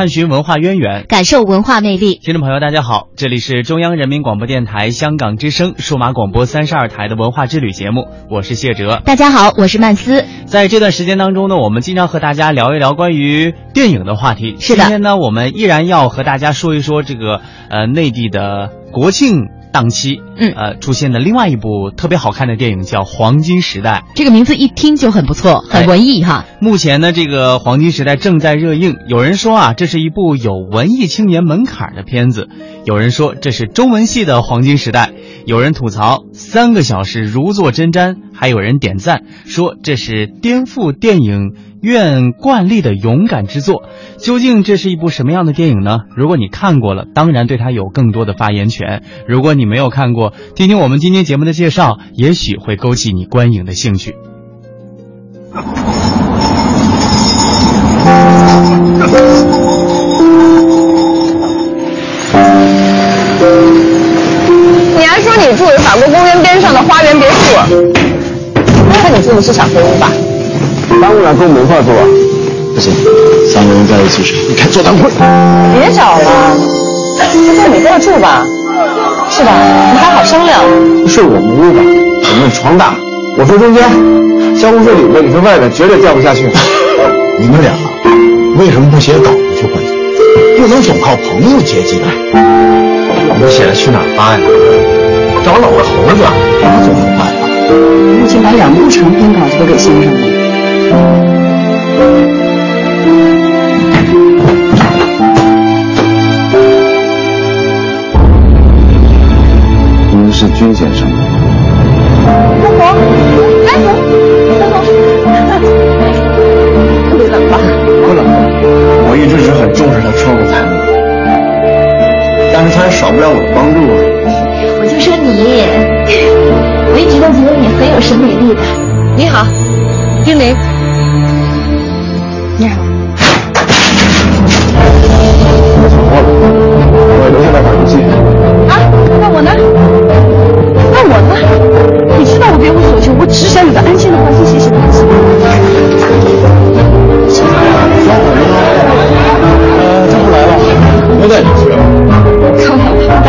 探寻文化渊源，感受文化魅力。听众朋友，大家好，这里是中央人民广播电台香港之声数码广播三十二台的文化之旅节目，我是谢哲。大家好，我是曼斯。在这段时间当中呢，我们经常和大家聊一聊关于电影的话题。是的，今天呢，我们依然要和大家说一说这个呃内地的国庆。档期，嗯，呃，出现的另外一部特别好看的电影叫《黄金时代》，这个名字一听就很不错，很文艺哈。目前呢，这个《黄金时代》正在热映，有人说啊，这是一部有文艺青年门槛的片子；有人说这是中文系的《黄金时代》；有人吐槽三个小时如坐针毡；还有人点赞说这是颠覆电影。院惯例的勇敢之作，究竟这是一部什么样的电影呢？如果你看过了，当然对它有更多的发言权；如果你没有看过，听听我们今天节目的介绍，也许会勾起你观影的兴趣。你还说你住的法国公园边上的花园别墅，你住的是小黑屋吧？当然跟我们一块住啊！不行，三个人在一起时，你开座谈会。别找了，就在你这住吧，是吧？我们还好商量。睡我们屋吧，我们床大，我睡中间，相互睡里边，你睡外边，绝对掉不下去。你们俩为什么不写稿子去换钱？不能总靠朋友接济。我们写的去哪儿发呀？找老头子，那就很快我。已经把两部长篇稿子都给先生了。直都觉得你很有审美力的。你好，丁玲。你好。我错过了，我留下来打游戏。啊，那我呢？那我呢？你知道我别无所求，我只想有个安心的环境学习东西。小海啊，小海呢？呃，他不来了，我带你去。高挑胖蛋。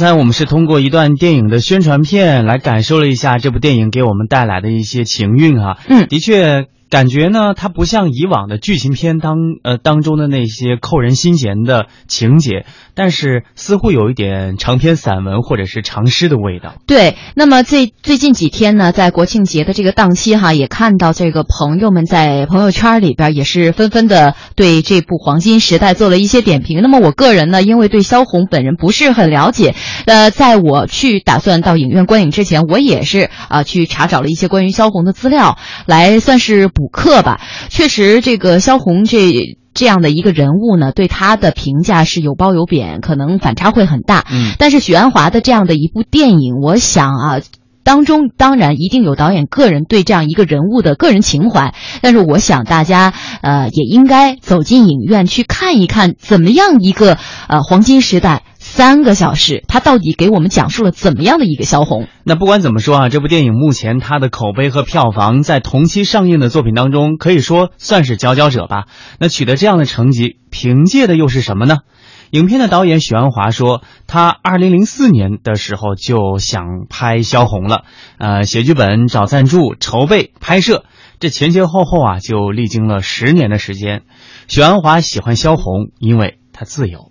才我们是通过一段电影的宣传片来感受了一下这部电影给我们带来的一些情韵啊，嗯，的确。感觉呢，它不像以往的剧情片当呃当中的那些扣人心弦的情节，但是似乎有一点长篇散文或者是长诗的味道。对，那么最最近几天呢，在国庆节的这个档期哈，也看到这个朋友们在朋友圈里边也是纷纷的对这部《黄金时代》做了一些点评。那么我个人呢，因为对萧红本人不是很了解，呃，在我去打算到影院观影之前，我也是啊去查找了一些关于萧红的资料，来算是。补课吧，确实，这个萧红这这样的一个人物呢，对他的评价是有褒有贬，可能反差会很大。嗯，但是许鞍华的这样的一部电影，我想啊。当中当然一定有导演个人对这样一个人物的个人情怀，但是我想大家呃也应该走进影院去看一看，怎么样一个呃黄金时代三个小时，他到底给我们讲述了怎么样的一个萧红？那不管怎么说啊，这部电影目前它的口碑和票房在同期上映的作品当中，可以说算是佼佼者吧。那取得这样的成绩，凭借的又是什么呢？影片的导演许鞍华说，他二零零四年的时候就想拍萧红了，呃，写剧本、找赞助、筹备、拍摄，这前前后后啊，就历经了十年的时间。许鞍华喜欢萧红，因为她自由。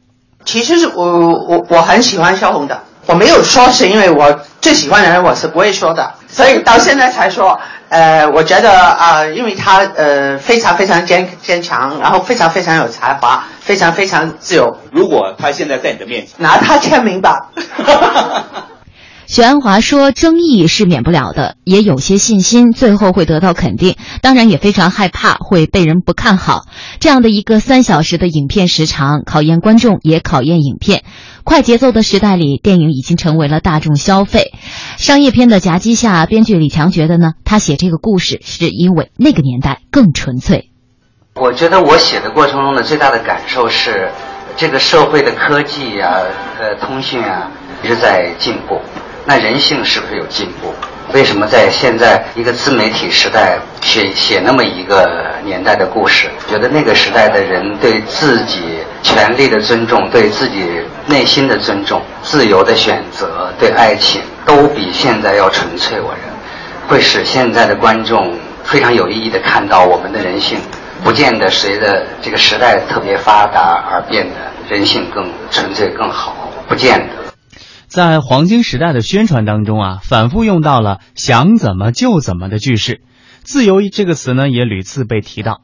其实是我我我很喜欢萧红的，我没有说是因为我最喜欢的人，我是不会说的，所以到现在才说。呃，我觉得啊，因为他呃非常非常坚坚强，然后非常非常有才华，非常非常自由。如果他现在在你的面前，拿他签名吧。许鞍华说：“争议是免不了的，也有些信心最后会得到肯定，当然也非常害怕会被人不看好。这样的一个三小时的影片时长，考验观众，也考验影片。快节奏的时代里，电影已经成为了大众消费。商业片的夹击下，编剧李强觉得呢，他写这个故事是因为那个年代更纯粹。我觉得我写的过程中的最大的感受是，这个社会的科技呀，呃，通讯啊，一直在进步。”那人性是不是有进步？为什么在现在一个自媒体时代写写那么一个年代的故事？觉得那个时代的人对自己权利的尊重，对自己内心的尊重，自由的选择，对爱情都比现在要纯粹。我认为会使现在的观众非常有意义的看到我们的人性，不见得随着这个时代特别发达而变得人性更纯粹更好，不见得。在黄金时代的宣传当中啊，反复用到了“想怎么就怎么”的句式，“自由”这个词呢也屡次被提到。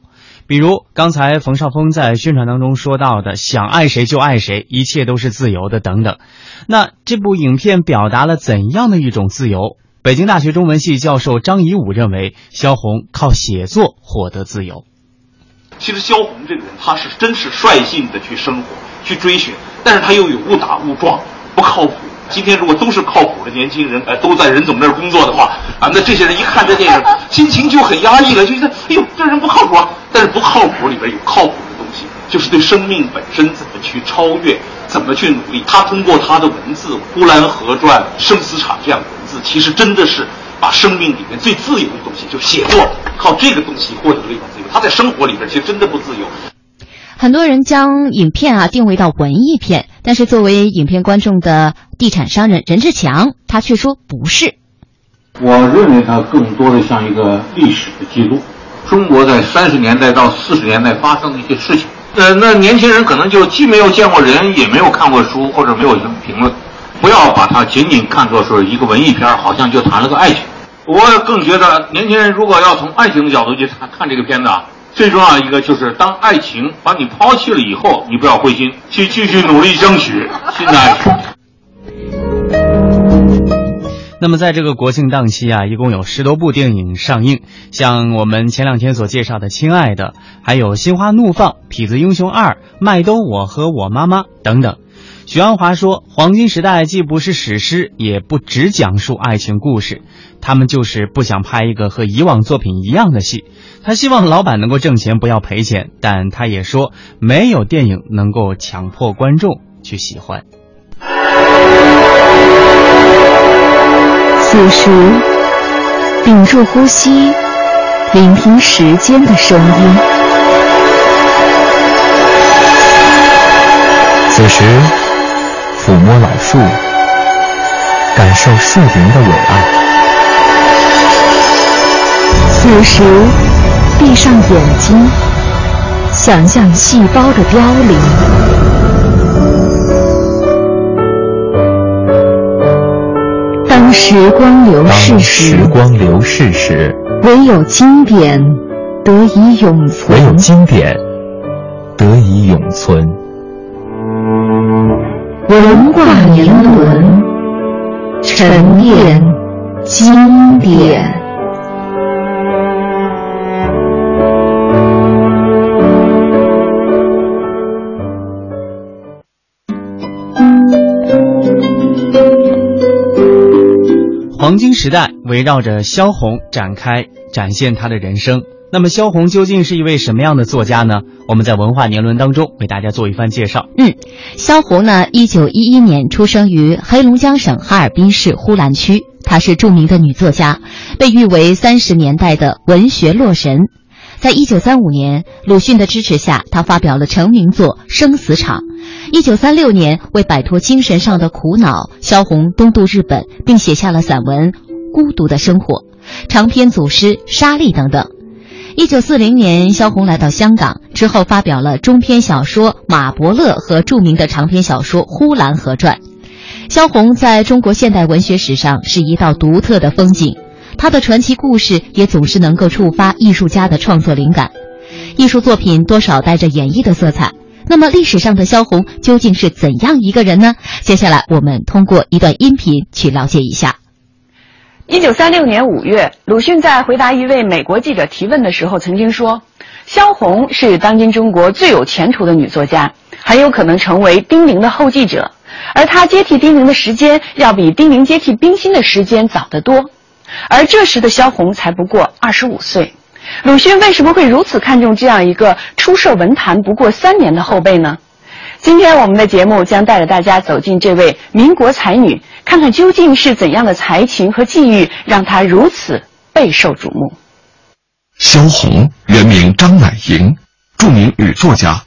比如刚才冯绍峰在宣传当中说到的“想爱谁就爱谁，一切都是自由的”等等。那这部影片表达了怎样的一种自由？北京大学中文系教授张颐武认为，萧红靠写作获得自由。其实萧红这个人，他是真是率性的去生活、去追寻，但是他又有误打误撞、不靠谱。今天如果都是靠谱的年轻人，呃，都在任总那儿工作的话，啊，那这些人一看这电影，心情就很压抑了，就觉得，哎呦，这人不靠谱啊。但是不靠谱里边有靠谱的东西，就是对生命本身怎么去超越，怎么去努力。他通过他的文字《呼兰河传》《生死场》这样的文字，其实真的是把生命里面最自由的东西，就写作，靠这个东西获得了一种自由。他在生活里边其实真的不自由。很多人将影片啊定位到文艺片，但是作为影片观众的地产商人任志强，他却说不是。我认为它更多的像一个历史的记录，中国在三十年代到四十年代发生的一些事情。呃，那年轻人可能就既没有见过人，也没有看过书，或者没有什么评论。不要把它仅仅看作是一个文艺片，好像就谈了个爱情。我更觉得，年轻人如果要从爱情的角度去看看这个片子啊。最重要一个就是，当爱情把你抛弃了以后，你不要灰心，去继续努力争取新的爱情。那么，在这个国庆档期啊，一共有十多部电影上映，像我们前两天所介绍的《亲爱的》，还有《心花怒放》《痞子英雄二》《麦兜我和我妈妈》等等。许鞍华说：“黄金时代既不是史诗，也不只讲述爱情故事，他们就是不想拍一个和以往作品一样的戏。他希望老板能够挣钱，不要赔钱。但他也说，没有电影能够强迫观众去喜欢。此时，屏住呼吸，聆听时间的声音。此时。”抚摸老树，感受树林的伟岸。此时，闭上眼睛，想象细胞的凋零。当时光流逝时，时光流逝时，唯有经典得以永存。唯有经典得以永存。文化年轮，沉淀经典。黄金时。代》围绕着萧红展开，展现她的人生。那么，萧红究竟是一位什么样的作家呢？我们在文化年轮当中为大家做一番介绍。嗯，萧红呢，一九一一年出生于黑龙江省哈尔滨市呼兰区，她是著名的女作家，被誉为三十年代的文学洛神。在一九三五年，鲁迅的支持下，她发表了成名作《生死场》。一九三六年，为摆脱精神上的苦恼，萧红东渡日本，并写下了散文《孤独的生活》、长篇组诗《沙砾》等等。一九四零年，萧红来到香港之后，发表了中篇小说《马伯乐》和著名的长篇小说《呼兰河传》。萧红在中国现代文学史上是一道独特的风景，她的传奇故事也总是能够触发艺术家的创作灵感。艺术作品多少带着演绎的色彩。那么，历史上的萧红究竟是怎样一个人呢？接下来，我们通过一段音频去了解一下。一九三六年五月，鲁迅在回答一位美国记者提问的时候，曾经说：“萧红是当今中国最有前途的女作家，很有可能成为丁玲的后继者。而她接替丁玲的时间，要比丁玲接替冰心的时间早得多。而这时的萧红才不过二十五岁。鲁迅为什么会如此看重这样一个初涉文坛不过三年的后辈呢？今天我们的节目将带着大家走进这位民国才女。”看看究竟是怎样的才情和际遇，让她如此备受瞩目。萧红原名张乃莹，著名女作家，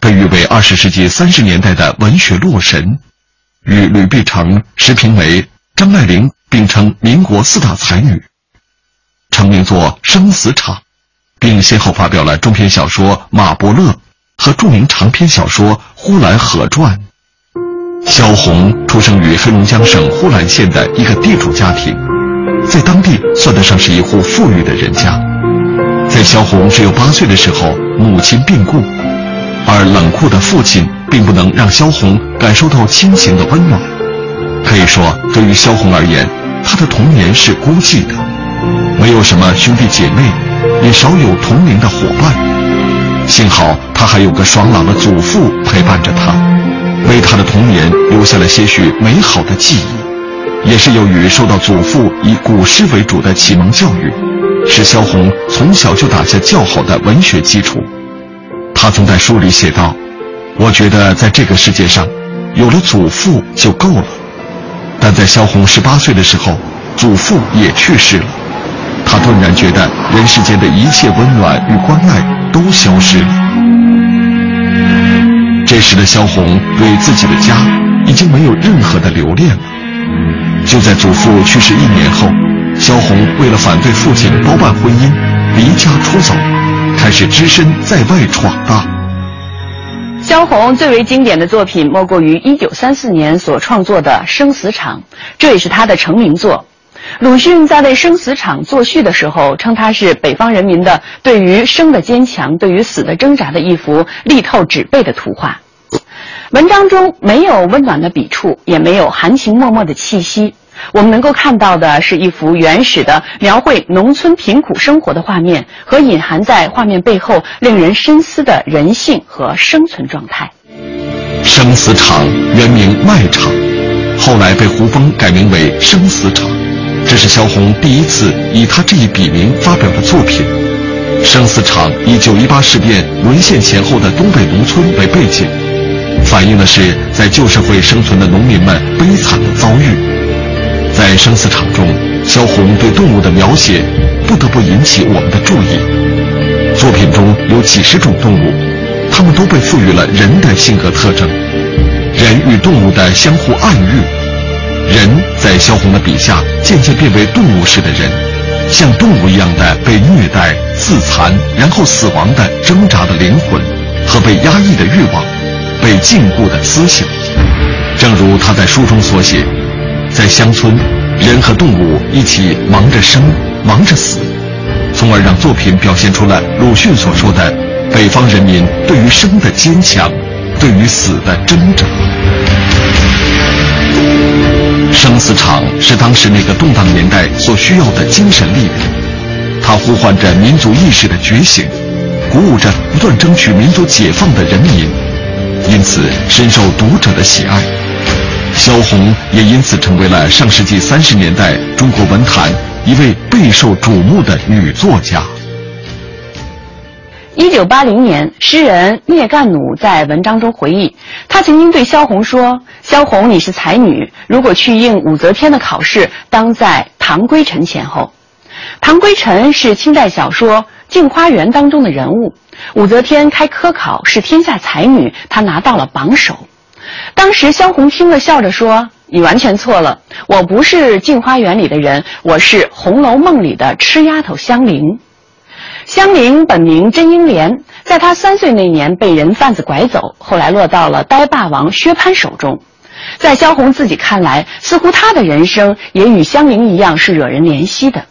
被誉为二十世纪三十年代的文学洛神，与吕碧城、石平为、张爱玲并称民国四大才女。成名作《生死场》，并先后发表了中篇小说《马伯乐》和著名长篇小说《呼兰河传》。萧红出生于黑龙江省呼兰县的一个地主家庭，在当地算得上是一户富裕的人家。在萧红只有八岁的时候，母亲病故，而冷酷的父亲并不能让萧红感受到亲情的温暖。可以说，对于萧红而言，她的童年是孤寂的，没有什么兄弟姐妹，也少有同龄的伙伴。幸好他还有个爽朗的祖父陪伴着他。为他的童年留下了些许美好的记忆，也是由于受到祖父以古诗为主的启蒙教育，使萧红从小就打下较好的文学基础。他曾在书里写道：“我觉得在这个世界上，有了祖父就够了。”但在萧红十八岁的时候，祖父也去世了，他顿然觉得人世间的一切温暖与关爱都消失了。这时的萧红对自己的家已经没有任何的留恋了。就在祖父去世一年后，萧红为了反对父亲包办婚姻，离家出走，开始只身在外闯荡。萧红最为经典的作品莫过于1934年所创作的《生死场》，这也是他的成名作。鲁迅在为《生死场》作序的时候，称它是北方人民的对于生的坚强、对于死的挣扎的一幅力透纸背的图画。文章中没有温暖的笔触，也没有含情脉脉的气息。我们能够看到的是一幅原始的描绘农村贫苦生活的画面，和隐含在画面背后令人深思的人性和生存状态。生死场原名卖场，后来被胡风改名为生死场。这是萧红第一次以他这一笔名发表的作品。生死场以九一八事变沦陷前后的东北农村为背景。反映的是在旧社会生存的农民们悲惨的遭遇。在生死场中，萧红对动物的描写不得不引起我们的注意。作品中有几十种动物，它们都被赋予了人的性格特征，人与动物的相互暗喻。人在萧红的笔下渐渐变为动物式的人，像动物一样的被虐待、自残，然后死亡的挣扎的灵魂和被压抑的欲望。被禁锢的思想，正如他在书中所写，在乡村，人和动物一起忙着生，忙着死，从而让作品表现出了鲁迅所说的北方人民对于生的坚强，对于死的挣扎。生死场是当时那个动荡年代所需要的精神力量，它呼唤着民族意识的觉醒，鼓舞着不断争取民族解放的人民。因此深受读者的喜爱。萧红也因此成为了上世纪三十年代中国文坛一位备受瞩目的女作家。一九八零年，诗人聂干弩在文章中回忆，他曾经对萧红说：“萧红，你是才女，如果去应武则天的考试，当在唐归尘前后。”唐归尘是清代小说《镜花缘》当中的人物，武则天开科考是天下才女，她拿到了榜首。当时萧红听了，笑着说：“你完全错了，我不是《镜花缘》里的人，我是《红楼梦》里的痴丫头香菱。”香菱本名甄英莲，在她三岁那年被人贩子拐走，后来落到了呆霸王薛蟠手中。在萧红自己看来，似乎她的人生也与香菱一样是惹人怜惜的。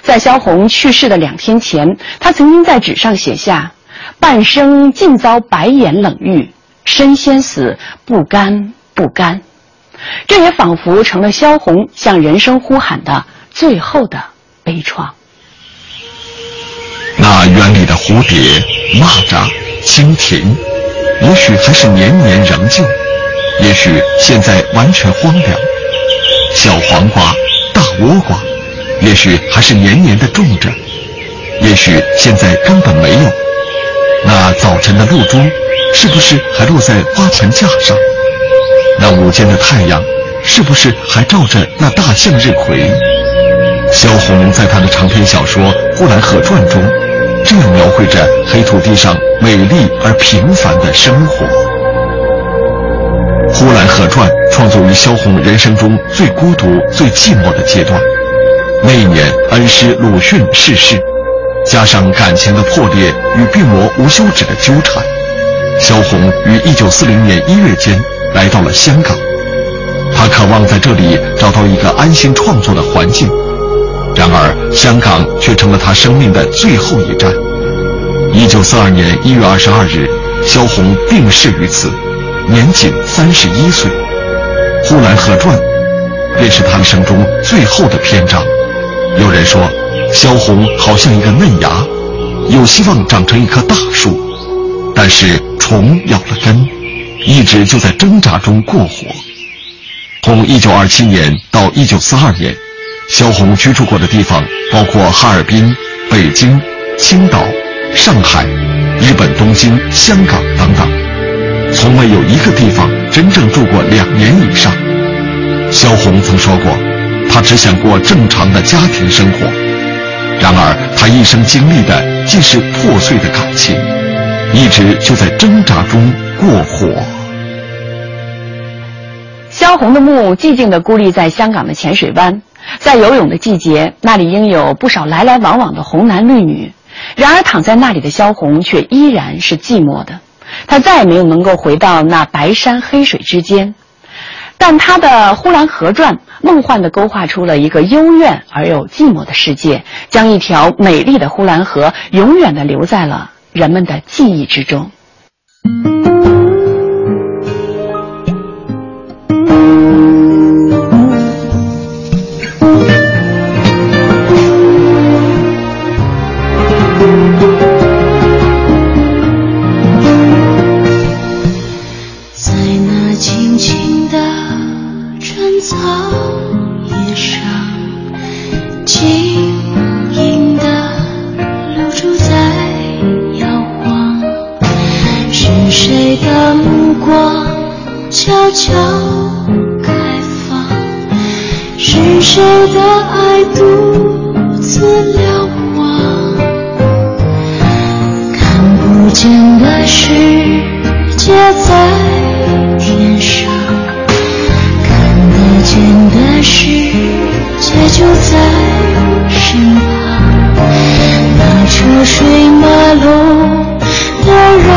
在萧红去世的两天前，她曾经在纸上写下：“半生尽遭白眼冷遇，身先死不甘不甘。”这也仿佛成了萧红向人生呼喊的最后的悲怆。那园里的蝴蝶、蚂蚱、蜻蜓，也许还是年年仍旧，也许现在完全荒凉。小黄瓜、大倭瓜，也许还是年年的种着，也许现在根本没有。那早晨的露珠，是不是还落在花盆架上？那午间的太阳，是不是还照着那大向日葵？萧红在她的长篇小说《呼兰河传》中。这样描绘着黑土地上美丽而平凡的生活。《呼兰河传》创作于萧红人生中最孤独、最寂寞的阶段。那一年，恩师鲁迅逝世，加上感情的破裂与病魔无休止的纠缠，萧红于1940年1月间来到了香港。他渴望在这里找到一个安心创作的环境。然而，香港却成了他生命的最后一站。一九四二年一月二十二日，萧红病逝于此，年仅三十一岁。《呼兰河传》便是他一生中最后的篇章。有人说，萧红好像一个嫩芽，有希望长成一棵大树，但是虫咬了根，一直就在挣扎中过活。从一九二七年到一九四二年。萧红居住过的地方包括哈尔滨、北京、青岛、上海、日本东京、香港等等，从未有一个地方真正住过两年以上。萧红曾说过，她只想过正常的家庭生活。然而，她一生经历的既是破碎的感情，一直就在挣扎中过活。萧红的墓寂静地孤立在香港的浅水湾。在游泳的季节，那里应有不少来来往往的红男绿女。然而，躺在那里的萧红却依然是寂寞的。她再也没有能够回到那白山黑水之间。但她的《呼兰河传》梦幻地勾画出了一个幽怨而又寂寞的世界，将一条美丽的呼兰河永远地留在了人们的记忆之中。写在天上，看得见的世界就在身旁。那车水马龙的人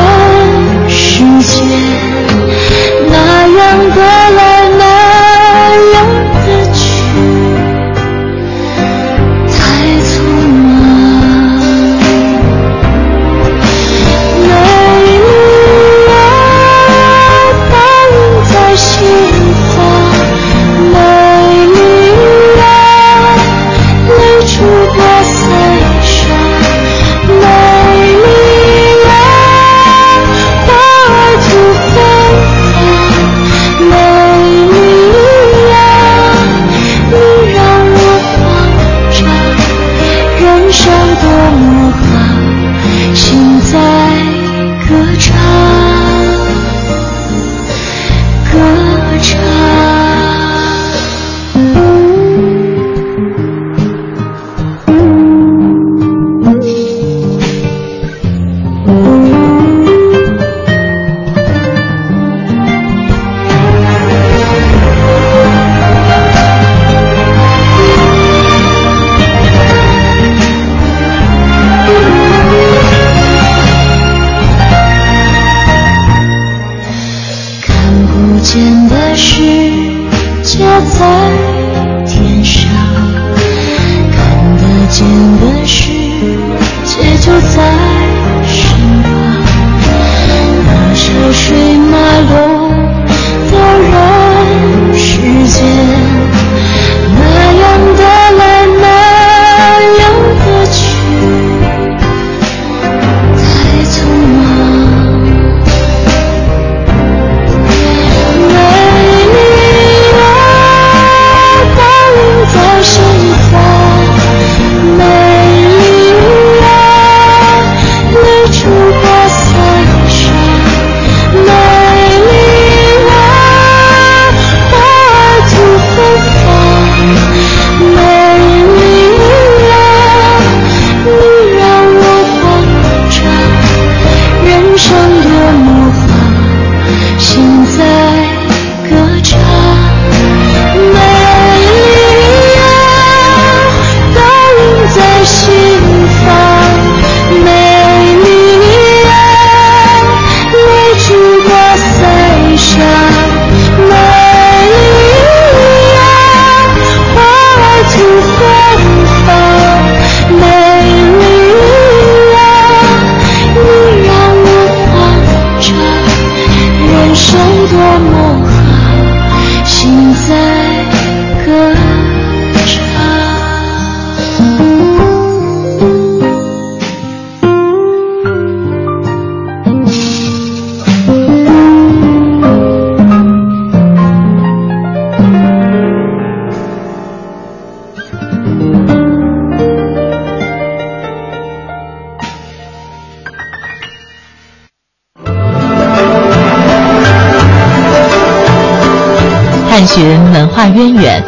寻文化渊源，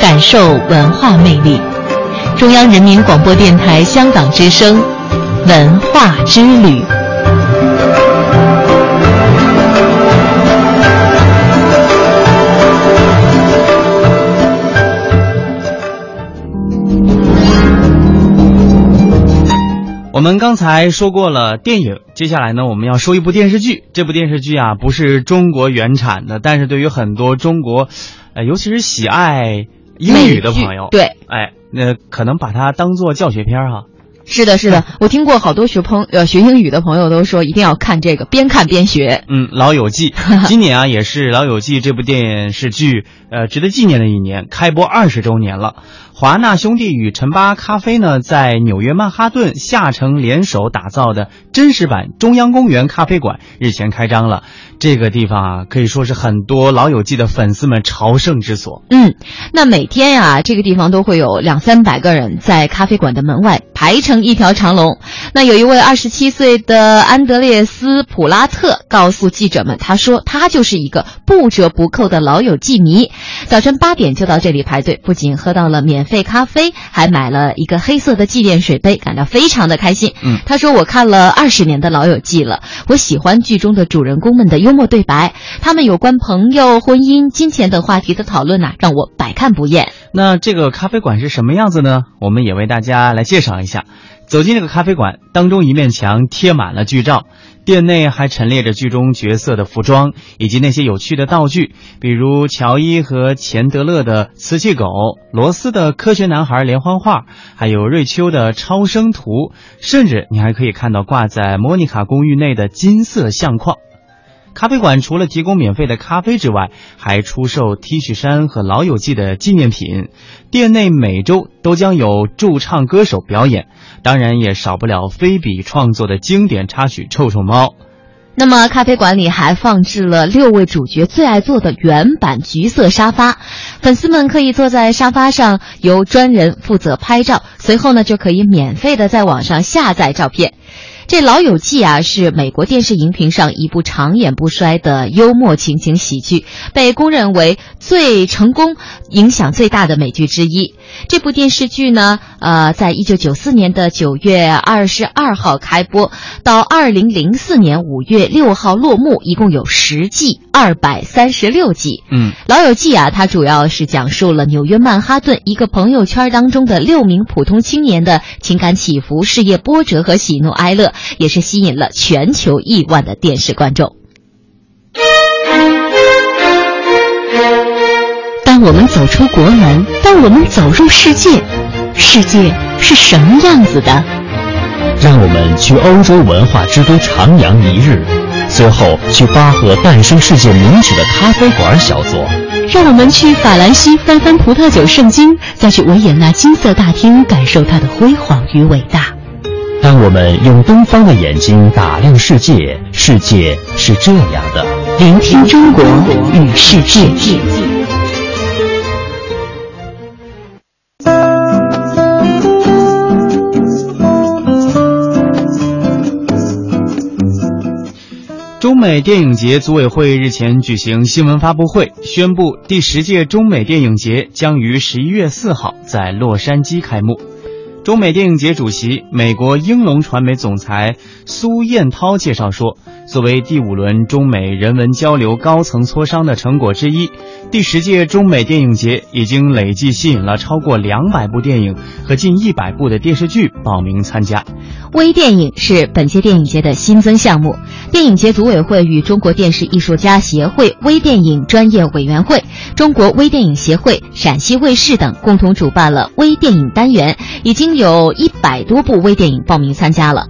感受文化魅力。中央人民广播电台香港之声，文化之旅。们刚才说过了电影，接下来呢，我们要说一部电视剧。这部电视剧啊，不是中国原产的，但是对于很多中国，呃，尤其是喜爱英语的朋友，对，哎，那可能把它当做教学片儿哈。是的，是的，我听过好多学朋呃学英语的朋友都说一定要看这个，边看边学。嗯，《老友记 》今年啊也是《老友记》这部电视剧呃值得纪念的一年，开播二十周年了。华纳兄弟与陈巴咖啡呢，在纽约曼哈顿下城联手打造的真实版中央公园咖啡馆日前开张了。这个地方啊，可以说是很多《老友记》的粉丝们朝圣之所。嗯，那每天呀、这个地方都会有两三百个人在咖啡馆的门外排成一条长龙。那有一位二十七岁的安德烈斯·普拉特告诉记者们，他说他就是一个不折不扣的老友记迷，早晨八点就到这里排队，不仅喝到了免费咖啡，还买了一个黑色的纪念水杯，感到非常的开心。嗯，他说我看了二十年的老友记了，我喜欢剧中的主人公们的幽默对白，他们有关朋友、婚姻、金钱等话题的讨论呐、让我百看不厌。那这个咖啡馆是什么样子呢？我们也为大家来介绍一下。走进这个咖啡馆，当中一面墙贴满了剧照，店内还陈列着剧中角色的服装以及那些有趣的道具，比如乔伊和钱德勒的瓷器狗、罗斯的科学男孩连环画，还有瑞秋的超声图，甚至你还可以看到挂在莫妮卡公寓内的金色相框。咖啡馆除了提供免费的咖啡之外，还出售 T 恤衫和老友记的纪念品。店内每周都将有驻唱歌手表演，当然也少不了菲比创作的经典插曲《臭臭猫》。那么，咖啡馆里还放置了六位主角最爱坐的原版橘色沙发，粉丝们可以坐在沙发上，由专人负责拍照，随后呢就可以免费的在网上下载照片。这《老友记》啊，是美国电视荧屏上一部长演不衰的幽默情景喜剧，被公认为最成功、影响最大的美剧之一。这部电视剧呢，呃，在一九九四年的九月二十二号开播，到二零零四年五月六号落幕，一共有十季，二百三十六集。嗯，《老友记》啊，它主要是讲述了纽约曼哈顿一个朋友圈当中的六名普通青年的情感起伏、事业波折和喜怒哀乐，也是吸引了全球亿万的电视观众。当当我们走出国门，当我们走入世界，世界是什么样子的？让我们去欧洲文化之都徜徉一日，随后去巴赫诞生世界名曲的咖啡馆小坐。让我们去法兰西翻翻葡萄酒圣经，再去维也纳金色大厅感受它的辉煌与伟大。当我们用东方的眼睛打量世界，世界是这样的。聆听中国与世界。中美电影节组委会日前举行新闻发布会，宣布第十届中美电影节将于十一月四号在洛杉矶开幕。中美电影节主席、美国英龙传媒总裁苏彦涛介绍说，作为第五轮中美人文交流高层磋商的成果之一，第十届中美电影节已经累计吸引了超过两百部电影和近一百部的电视剧报名参加。微电影是本届电影节的新增项目。电影节组委会与中国电视艺术家协会微电影专业委员会、中国微电影协会、陕西卫视等共同主办了微电影单元，已经有一百多部微电影报名参加了。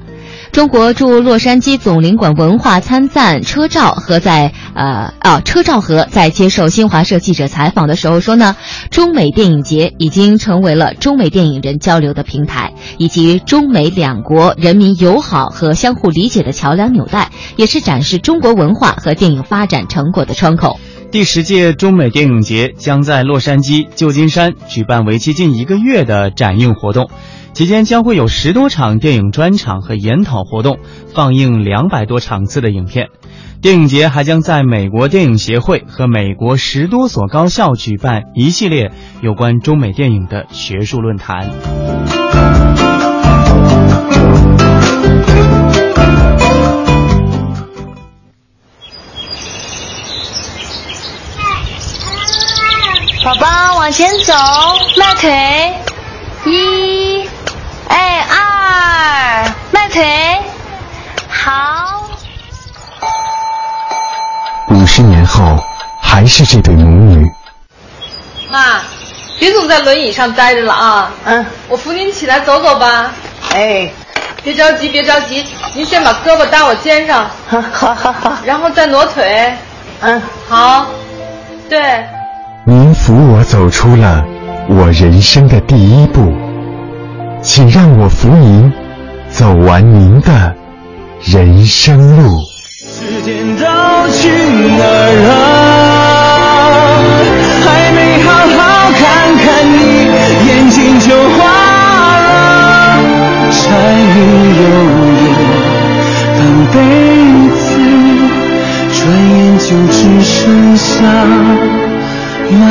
中国驻洛杉矶总领馆文化参赞车兆和在呃啊车兆和在接受新华社记者采访的时候说呢，中美电影节已经成为了中美电影人交流的平台，以及中美两国人民友好和相互理解的桥梁纽带，也是展示中国文化和电影发展成果的窗口。第十届中美电影节将在洛杉矶、旧金山举办为期近一个月的展映活动。期间将会有十多场电影专场和研讨活动，放映两百多场次的影片。电影节还将在美国电影协会和美国十多所高校举办一系列有关中美电影的学术论坛。宝宝往前走，迈腿，一。哎，二，迈腿，好。五十年后，还是这对母女。妈，别总在轮椅上待着了啊！嗯，我扶您起来走走吧。哎，别着急，别着急，您先把胳膊搭我肩上。好好好。然后再挪腿。嗯，好。对。您扶我走出了我人生的第一步。请让我扶您走完您的人生路。时间都去哪儿了？还没好好看看你，眼睛就花了。柴米油盐半辈子，转眼就只剩下满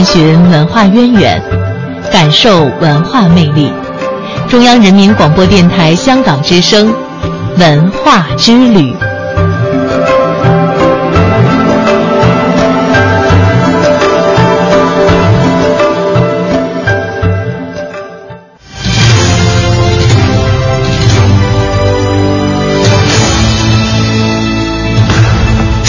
探寻文化渊源，感受文化魅力。中央人民广播电台香港之声，文化之旅。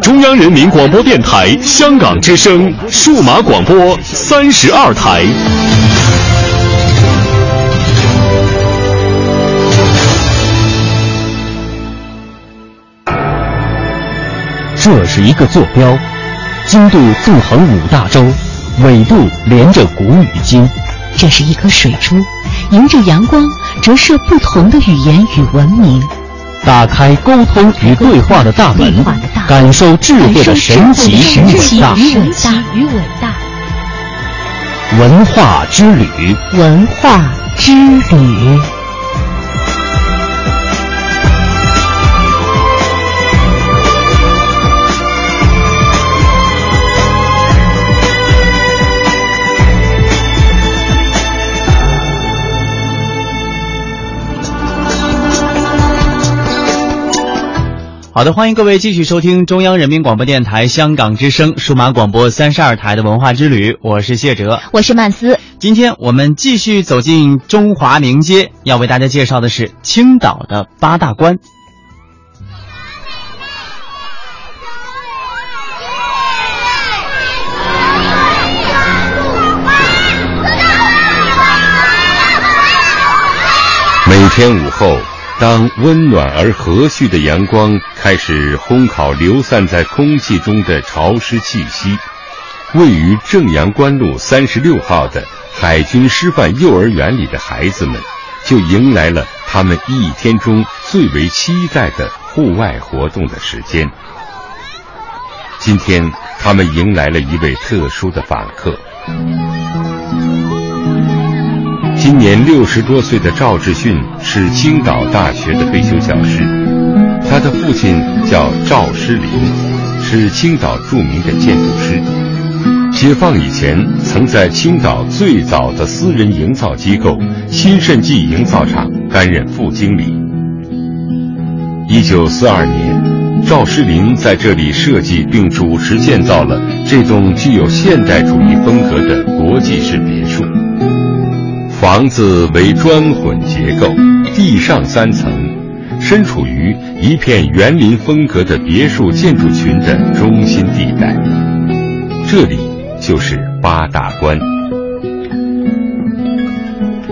中央人民广播电台香港之声数码广播三十二台。这是一个坐标，经度纵横五大洲。纬度连着古与今，这是一颗水珠，迎着阳光折射不同的语言与文明，打开沟通与对话的大门，感受智慧的神奇与伟大。文化之旅，文化之旅。好的，欢迎各位继续收听中央人民广播电台香港之声数码广播三十二台的文化之旅，我是谢哲，我是曼斯。今天我们继续走进中华名街，要为大家介绍的是青岛的八大关。每天午后。当温暖而和煦的阳光开始烘烤流散在空气中的潮湿气息，位于正阳关路三十六号的海军师范幼儿园里的孩子们，就迎来了他们一天中最为期待的户外活动的时间。今天，他们迎来了一位特殊的访客。今年六十多岁的赵志训是青岛大学的退休教师，他的父亲叫赵诗林，是青岛著名的建筑师。解放以前，曾在青岛最早的私人营造机构新盛记营造厂担任副经理。一九四二年，赵诗林在这里设计并主持建造了这栋具有现代主义风格的国际式别墅。房子为砖混结构，地上三层，身处于一片园林风格的别墅建筑群的中心地带。这里就是八大关。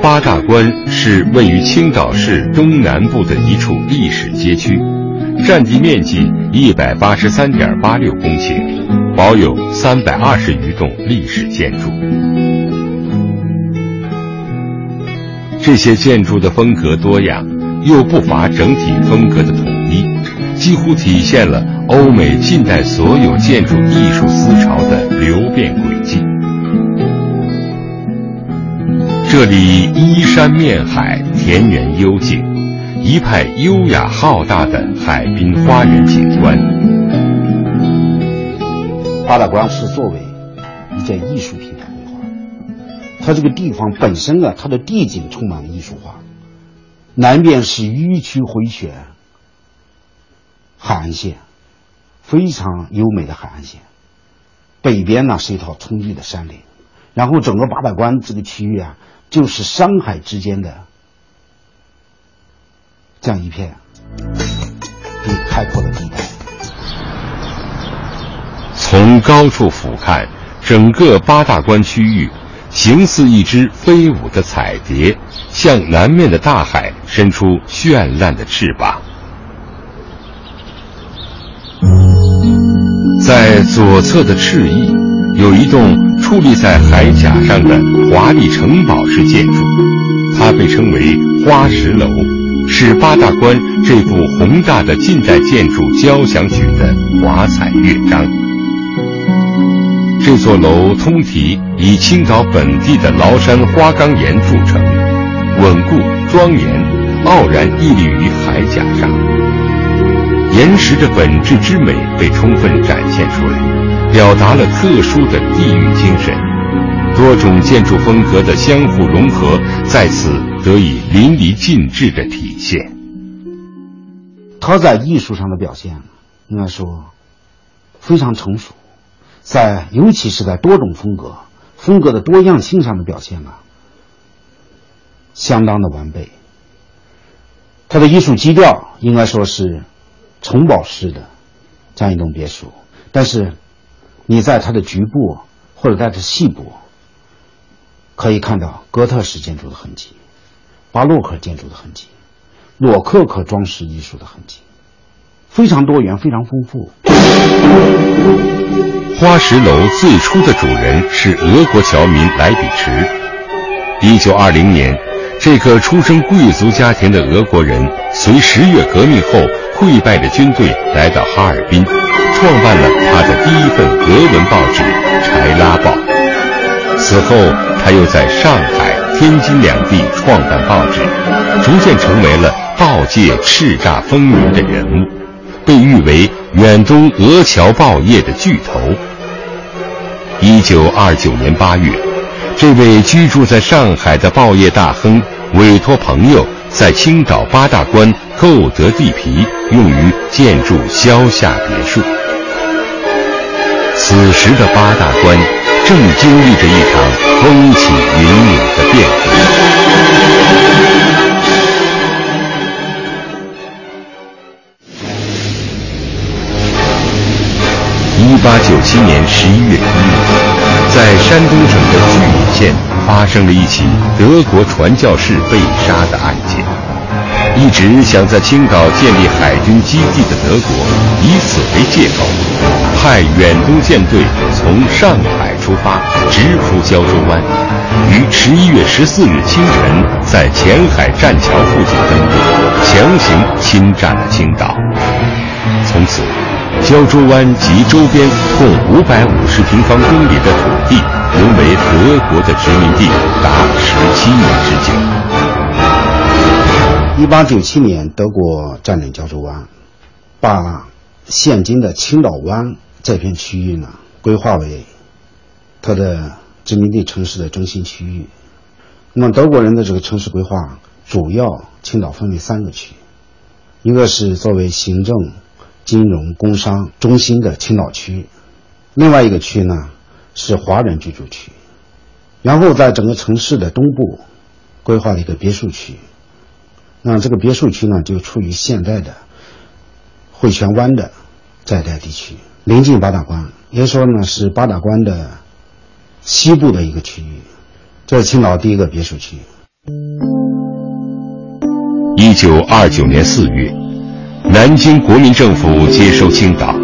八大关是位于青岛市东南部的一处历史街区，占地面积一百八十三点八六公顷，保有三百二十余栋历史建筑。这些建筑的风格多样，又不乏整体风格的统一，几乎体现了欧美近代所有建筑艺术思潮的流变轨迹。这里依山面海，田园幽静，一派优雅浩大的海滨花园景观。八大关是作为一件艺术品。它这个地方本身啊，它的地景充满了艺术化。南边是迂曲回旋海岸线，非常优美的海岸线；北边呢是一套葱郁的山林，然后整个八大关这个区域啊，就是山海之间的这样一片地开阔的地带。从高处俯瞰，整个八大关区域。形似一只飞舞的彩蝶，向南面的大海伸出绚烂的翅膀。在左侧的翅翼，有一栋矗立在海甲上的华丽城堡式建筑，它被称为花石楼，是八大关这部宏大的近代建筑交响曲的华彩乐章。这座楼通体以青岛本地的崂山花岗岩铸成，稳固庄严，傲然屹立于海甲上。岩石的本质之美被充分展现出来，表达了特殊的地域精神。多种建筑风格的相互融合，在此得以淋漓尽致的体现。他在艺术上的表现，应该说非常成熟，在尤其是在多种风格、风格的多样性上的表现啊，相当的完备。他的艺术基调应该说是城堡式的这样一栋别墅，但是你在它的局部或者在它细部，可以看到哥特式建筑的痕迹、巴洛克建筑的痕迹、洛可可装饰艺术的痕迹，非常多元，非常丰富。花石楼最初的主人是俄国侨民莱比迟。一九二零年。这个出生贵族家庭的俄国人，随十月革命后溃败的军队来到哈尔滨，创办了他的第一份俄文报纸《柴拉报》。此后，他又在上海、天津两地创办报纸，逐渐成为了报界叱咤风云的人物，被誉为远东俄侨报业的巨头。一九二九年八月。这位居住在上海的报业大亨委托朋友在青岛八大关购得地皮，用于建筑萧夏别墅。此时的八大关正经历着一场风起云涌的变革。八九七年十一月一日。在山东省的巨野县发生了一起德国传教士被杀的案件。一直想在青岛建立海军基地的德国，以此为借口，派远东舰队从上海出发，直扑胶州湾，于十一月十四日清晨在前海栈桥附近登陆，强行侵占了青岛。从此。胶州湾及周边共五百五十平方公里的土地，沦为德国的殖民地达十七年之久。一八九七年，德国占领胶州湾，把现今的青岛湾这片区域呢规划为它的殖民地城市的中心区域。那么德国人的这个城市规划，主要青岛分为三个区，一个是作为行政。金融工商中心的青岛区，另外一个区呢是华人居住区，然后在整个城市的东部规划了一个别墅区，那这个别墅区呢就处于现在的汇泉湾的在带地区，临近八大关，也说呢是八大关的西部的一个区域，这是青岛第一个别墅区。一九二九年四月。南京国民政府接收青岛，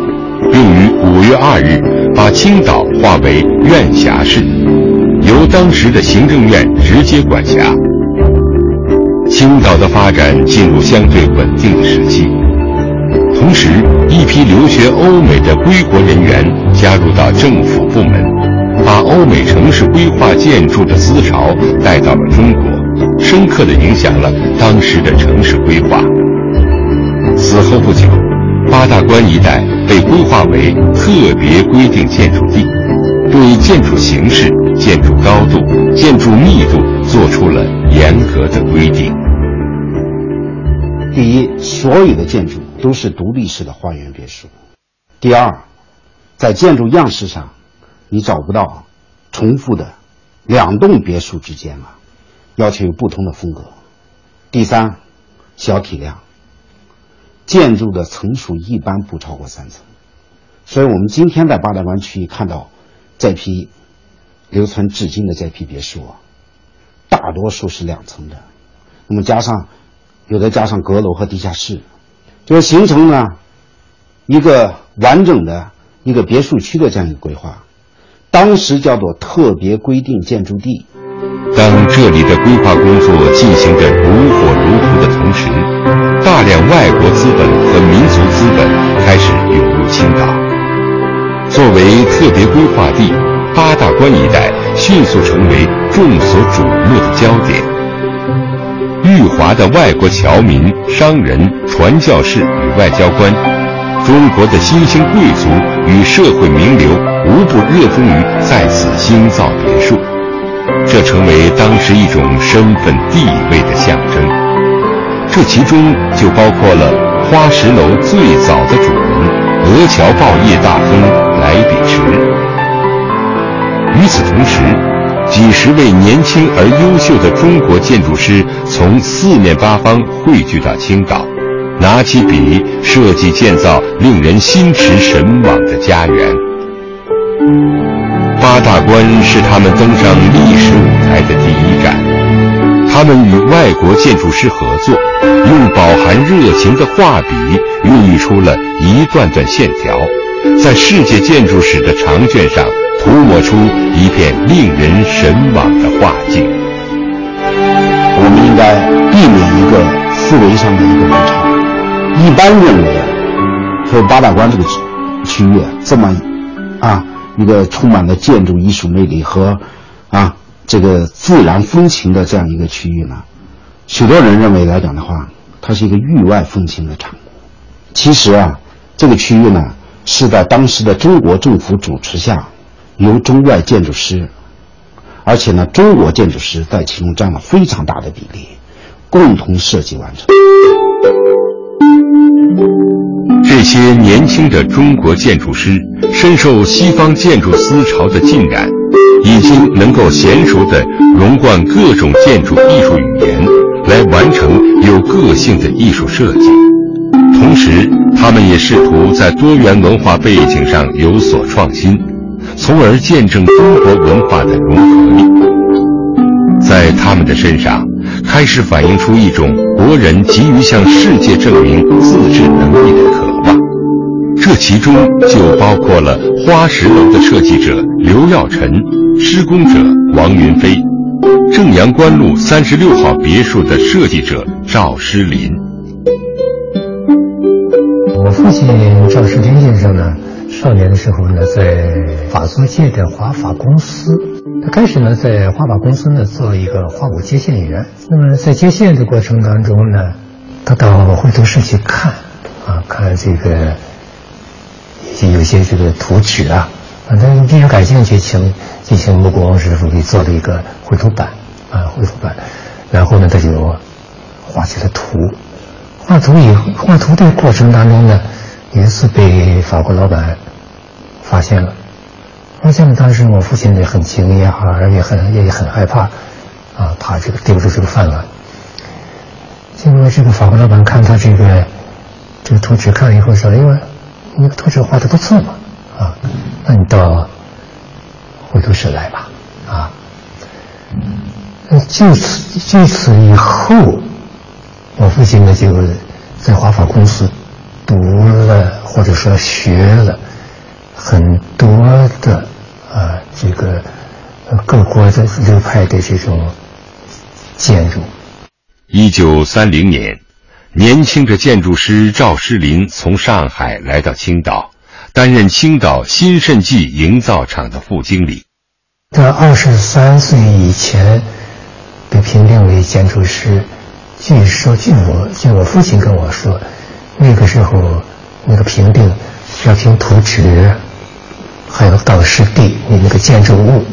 并于五月二日把青岛划为院辖市，由当时的行政院直接管辖。青岛的发展进入相对稳定的时期，同时一批留学欧美的归国人员加入到政府部门，把欧美城市规划建筑的思潮带到了中国，深刻地影响了当时的城市规划。此后不久，八大关一带被规划为特别规定建筑地，对建筑形式、建筑高度、建筑密度做出了严格的规定。第一，所有的建筑都是独立式的花园别墅；第二，在建筑样式上，你找不到重复的两栋别墅之间啊，要求有不同的风格；第三，小体量。建筑的层数一般不超过三层，所以我们今天在八大关区域看到这批留存至今的这批别墅啊，大多数是两层的，那么加上有的加上阁楼和地下室，就形成呢一个完整的一个别墅区的这样一个规划，当时叫做特别规定建筑地。当这里的规划工作进行的如火如荼的同时，大量外国资本和民族资本开始涌入青岛。作为特别规划地，八大关一带迅速成为众所瞩目的焦点。裕华的外国侨民、商人、传教士与外交官，中国的新兴贵族与社会名流，无不热衷于在此兴造别墅。这成为当时一种身份地位的象征，这其中就包括了花石楼最早的主人——俄侨报业大亨来比迟。与此同时，几十位年轻而优秀的中国建筑师从四面八方汇聚到青岛，拿起笔设计建造令人心驰神往的家园。八大关是他们登上历史舞台的第一站。他们与外国建筑师合作，用饱含热情的画笔孕育出了一段段线条，在世界建筑史的长卷上涂抹出一片令人神往的画境。我们应该避免一个思维上的一个误差。一般认为，说八大关这个区域这么啊一个充满了建筑艺术魅力和啊。这个自然风情的这样一个区域呢，许多人认为来讲的话，它是一个域外风情的产物。其实啊，这个区域呢是在当时的中国政府主持下，由中外建筑师，而且呢中国建筑师在其中占了非常大的比例，共同设计完成。这些年轻的中国建筑师深受西方建筑思潮的浸染。已经能够娴熟地融贯各种建筑艺术语言，来完成有个性的艺术设计。同时，他们也试图在多元文化背景上有所创新，从而见证中国文化的融合力。在他们的身上，开始反映出一种国人急于向世界证明自制能力的渴。这其中就包括了花石楼的设计者刘耀臣。施工者王云飞，正阳关路三十六号别墅的设计者赵诗林。我父亲赵诗林先生呢，少年的时候呢，在法租界的华法公司，他开始呢在华法公司呢做一个花舞接线员。那么在接线的过程当中呢，他到绘图室去看，啊，看这个就有些这个图纸啊，反正比较感兴趣，请。进行木工师傅给做了一个绘图板，啊，绘图板，然后呢，他就画起了图。画图以画图的过程当中呢，有一次被法国老板发现了，发现了。当时我父亲也很惊讶，而且很也很害怕，啊，怕这个丢了这个饭碗。结果这个法国老板看他这个这个图纸，看了以后说：“哎呦，你图纸画的不错嘛，啊，那你到。”绘图室来吧，啊，就此就此以后，我父亲呢就在华法公司读了或者说学了很多的啊这个各国的流派的这种建筑。一九三零年，年轻的建筑师赵诗林从上海来到青岛。担任青岛新盛记营造厂的副经理。在二十三岁以前被评定为建筑师。据说，据我据我父亲跟我说，那个时候那个评定要凭图纸，还有到实地你那个建筑物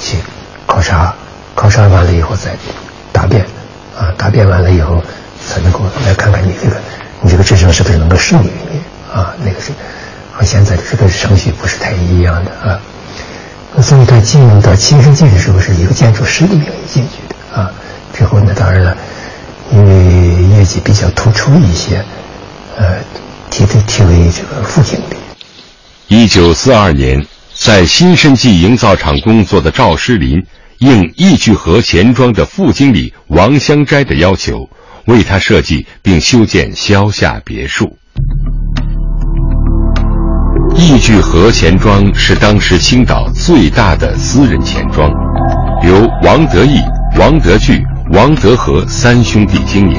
去考察，考察完了以后再答辩，啊，答辩完了以后才能够来看看你这个你这个智商是不是能够胜于你。啊，那个是和现在这个程序不是太一样的啊。所以他进入到新生界的时候是一个建筑师的名义进去的啊。之后呢，当然了，因为业绩比较突出一些，呃，提的提为这个副经理。一九四二年，在新生记营造厂工作的赵诗林，应易聚和钱庄的副经理王香斋的要求，为他设计并修建萧下别墅。义聚河钱庄是当时青岛最大的私人钱庄，由王德义、王德聚、王德和三兄弟经营。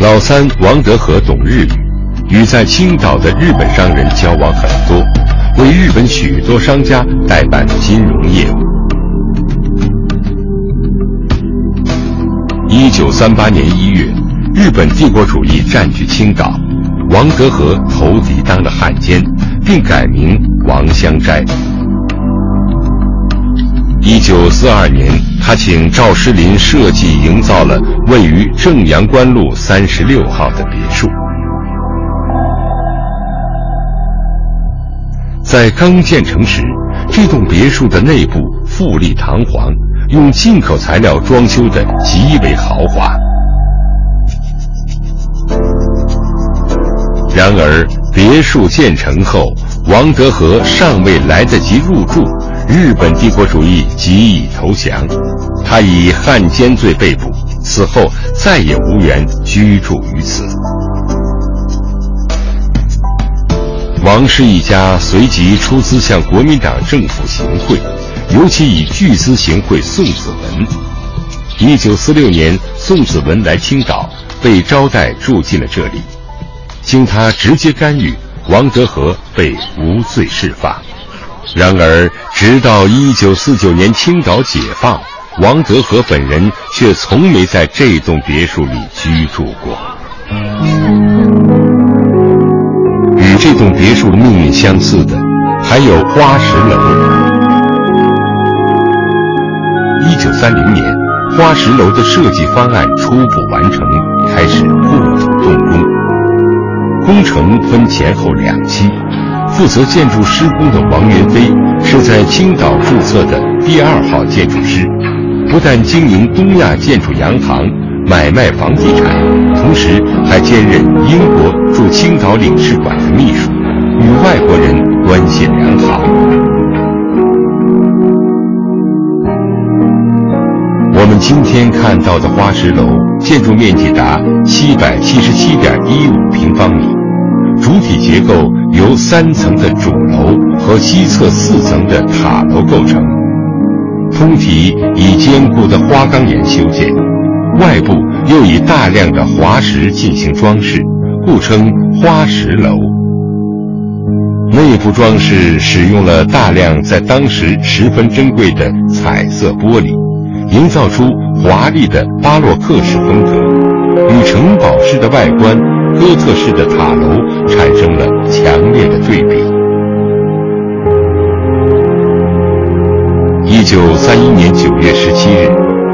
老三王德和懂日语，与在青岛的日本商人交往很多，为日本许多商家代办金融业务。一九三八年一月，日本帝国主义占据青岛。王德和投敌当了汉奸，并改名王香斋。一九四二年，他请赵诗林设计营造了位于正阳关路三十六号的别墅。在刚建成时，这栋别墅的内部富丽堂皇，用进口材料装修的极为豪华。然而，别墅建成后，王德和尚未来得及入住，日本帝国主义即已投降，他以汉奸罪被捕，此后再也无缘居住于此。王氏一家随即出资向国民党政府行贿，尤其以巨资行贿宋子文。一九四六年，宋子文来青岛，被招待住进了这里。经他直接干预，王德和被无罪释放。然而，直到一九四九年青岛解放，王德和本人却从没在这栋别墅里居住过。与这栋别墅命运相似的，还有花石楼。一九三零年，花石楼的设计方案初步完成，开始破土动工。工程分前后两期，负责建筑施工的王元飞是在青岛注册的第二号建筑师，不但经营东亚建筑洋行。买卖房地产，同时还兼任英国驻青岛领事馆的秘书，与外国人关系良好。我们今天看到的花石楼，建筑面积达七百七十七点一五平方米，主体结构由三层的主楼和西侧四层的塔楼构成，通体以坚固的花岗岩修建。外部又以大量的滑石进行装饰，故称花石楼。内部装饰使用了大量在当时十分珍贵的彩色玻璃，营造出华丽的巴洛克式风格，与城堡式的外观、哥特式的塔楼产生了强烈的对比。一九三一年九月十七日。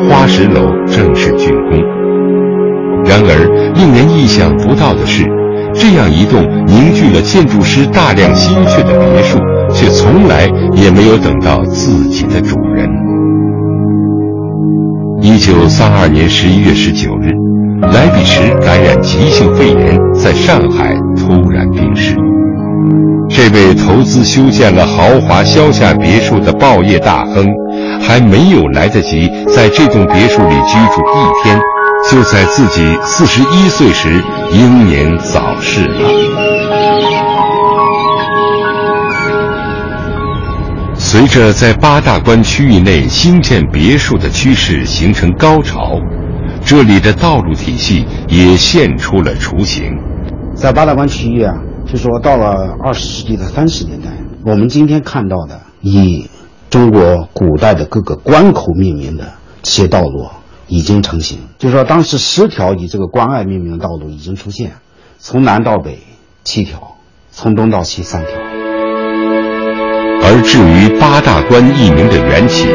花石楼正式竣工。然而，令人意想不到的是，这样一栋凝聚了建筑师大量心血的别墅，却从来也没有等到自己的主人。一九三二年十一月十九日，莱比什感染急性肺炎，在上海突然病逝。这位投资修建了豪华消夏别墅的报业大亨。还没有来得及在这栋别墅里居住一天，就在自己四十一岁时英年早逝了。随着在八大关区域内兴建别墅的趋势形成高潮，这里的道路体系也现出了雏形。在八大关区域啊，就说到了二十世纪的三十年代，我们今天看到的以。中国古代的各个关口命名的这些道路已经成型，就说当时十条以这个关隘命名的道路已经出现，从南到北七条，从东到西三条。而至于八大关一名的缘起，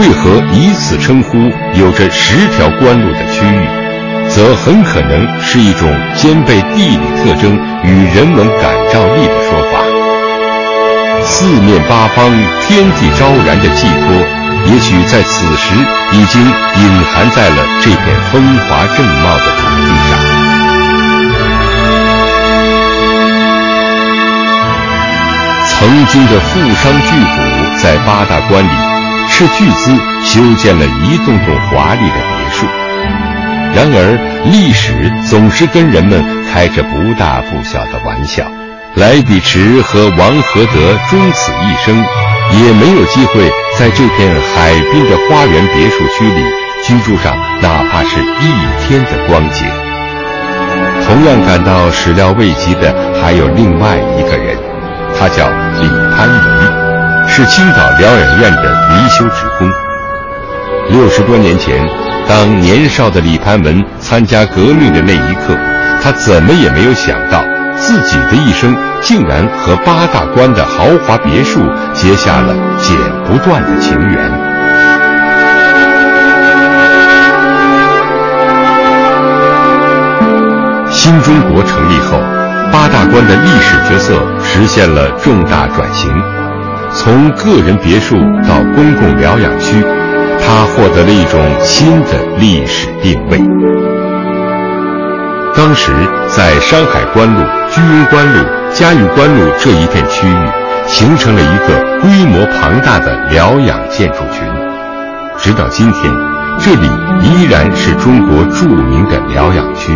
为何以此称呼有着十条关路的区域，则很可能是一种兼备地理特征与人文感召力的说法。四面八方、天地昭然的寄托，也许在此时已经隐含在了这片风华正茂的土地上。曾经的富商巨贾在八大关里斥巨资修建了一栋栋华丽的别墅，然而历史总是跟人们开着不大不小的玩笑。莱比迟和王合德终此一生，也没有机会在这片海滨的花园别墅区里居住上哪怕是一天的光景。同样感到始料未及的还有另外一个人，他叫李潘文是青岛疗养院的离休职工。六十多年前当年少的李潘文参加革命的那一刻他怎么也没有想到自己的一生竟然和八大关的豪华别墅结下了剪不断的情缘。新中国成立后八大关的历史角色实现了重大转型，从个人别墅到公共疗养区，它获得了一种新的历史定位。当时，在山海关路、居庸关路、嘉峪关路这一片区域，形成了一个规模庞大的疗养建筑群。直到今天，这里依然是中国著名的疗养区。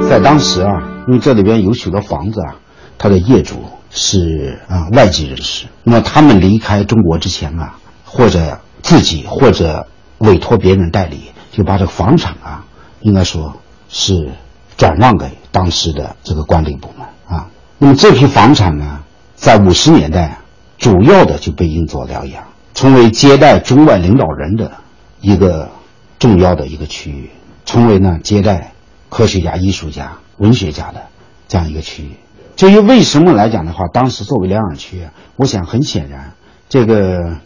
在当时啊，因为这里边有许多房子啊，他的业主是啊外籍人士。那么他们离开中国之前啊，或者自己或者委托别人代理，就把这个房产啊，应该说是转让给当时的这个管理部门啊。那么这批房产呢，在五十年代主要的就被用作疗养，成为接待中外领导人的一个重要的一个区域，成为呢接待。科学家、艺术家、文学家的这样一个区域，至于为什么来讲的话，当时作为疗养区，我想很显然，这个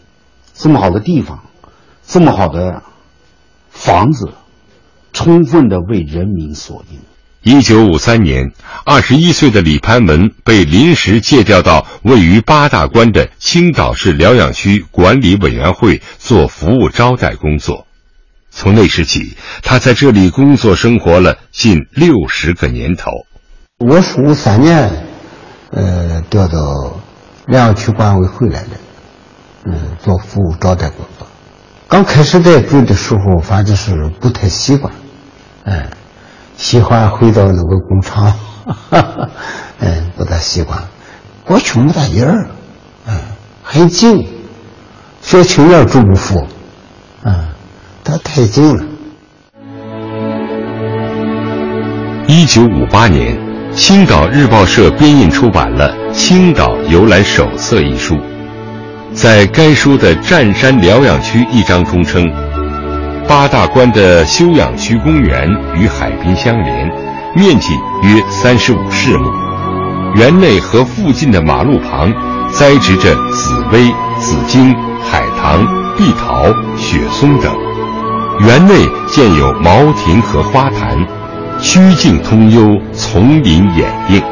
这么好的地方，这么好的房子，充分的为人民所用。一九五三年，二十一岁的李潘文被临时借调到位于八大关的青岛市疗养区管理委员会做服务招待工作。从那时起，他在这里工作生活了近六十个年头。我是五三年，呃，调到疗养区管委会来了，嗯，做服务招待工作。刚开始在住的时候，反正是不太习惯，嗯，喜欢回到那个工厂，哈哈嗯，不大习惯。过去没大人儿，嗯，很近，小青年住不服，嗯。他太近了。一九五八年，青岛日报社编印出版了《青岛游览手册》一书，在该书的“湛山疗养区”一章中称，八大关的休养区公园与海滨相连，面积约三十五世亩，园内和附近的马路旁栽植着紫薇、紫荆、海棠、碧桃、雪松等。园内建有茅亭和花坛，曲径通幽，丛林掩映。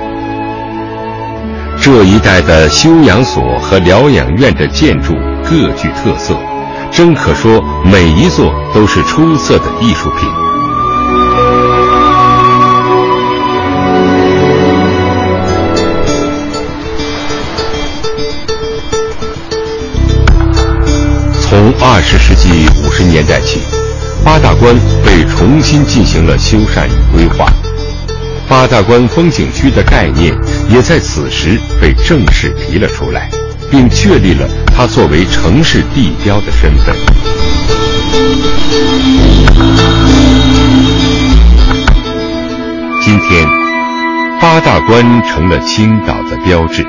这一带的休养所和疗养院的建筑各具特色，真可说每一座都是出色的艺术品。从二十世纪五十年代起。八大关被重新进行了修缮与规划，八大关风景区的概念也在此时被正式提了出来，并确立了它作为城市地标的身份。今天，八大关成了青岛的标志，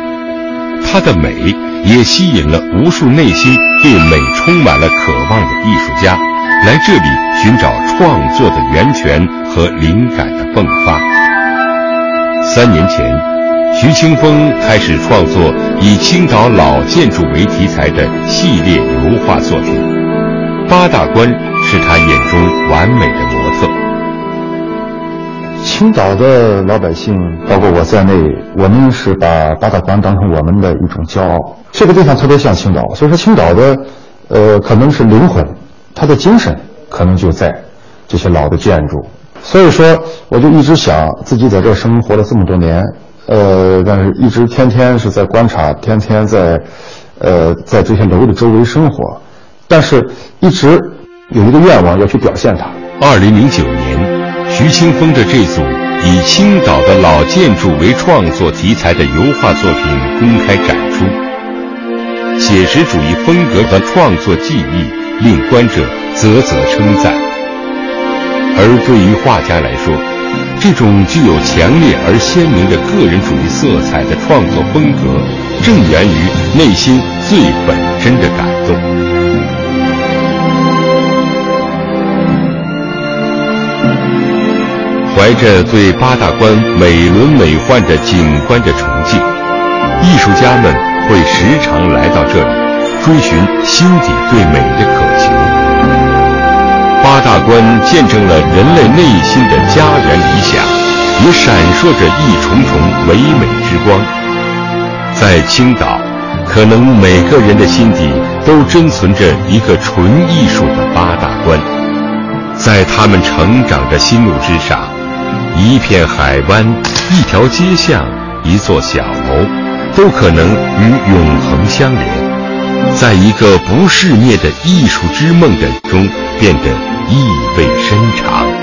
它的美也吸引了无数内心对美充满了渴望的艺术家。来这里寻找创作的源泉和灵感的迸发。三年前，徐清风开始创作以青岛老建筑为题材的系列油画作品，八大关是他眼中完美的模特。青岛的老百姓，包括我在内，我们是把八大关当成我们的一种骄傲。这个地方特别像青岛，所以说青岛的，呃，可能是灵魂。它的精神可能就在这些老的建筑，所以说我就一直想自己在这生活了这么多年，呃，但是一直天天是在观察，天天在，呃，在这些楼的周围生活，但是一直有一个愿望要去表现它。二零零九年，徐清风的这组以青岛的老建筑为创作题材的油画作品公开展出，写实主义风格的创作技艺。令观者啧啧称赞。而对于画家来说，这种具有强烈而鲜明的个人主义色彩的创作风格，正源于内心最本真的感动。怀着对八大关美轮美奂的景观的崇敬，艺术家们会时常来到这里。追寻心底对美的渴求，八大关见证了人类内心的家园理想，也闪烁着一重重唯美之光。在青岛，可能每个人的心底都珍存着一个纯艺术的八大关，在他们成长的心路之上，一片海湾、一条街巷、一座小楼，都可能与永恒相连，在一个不世灭的艺术之梦的中变得意味深长。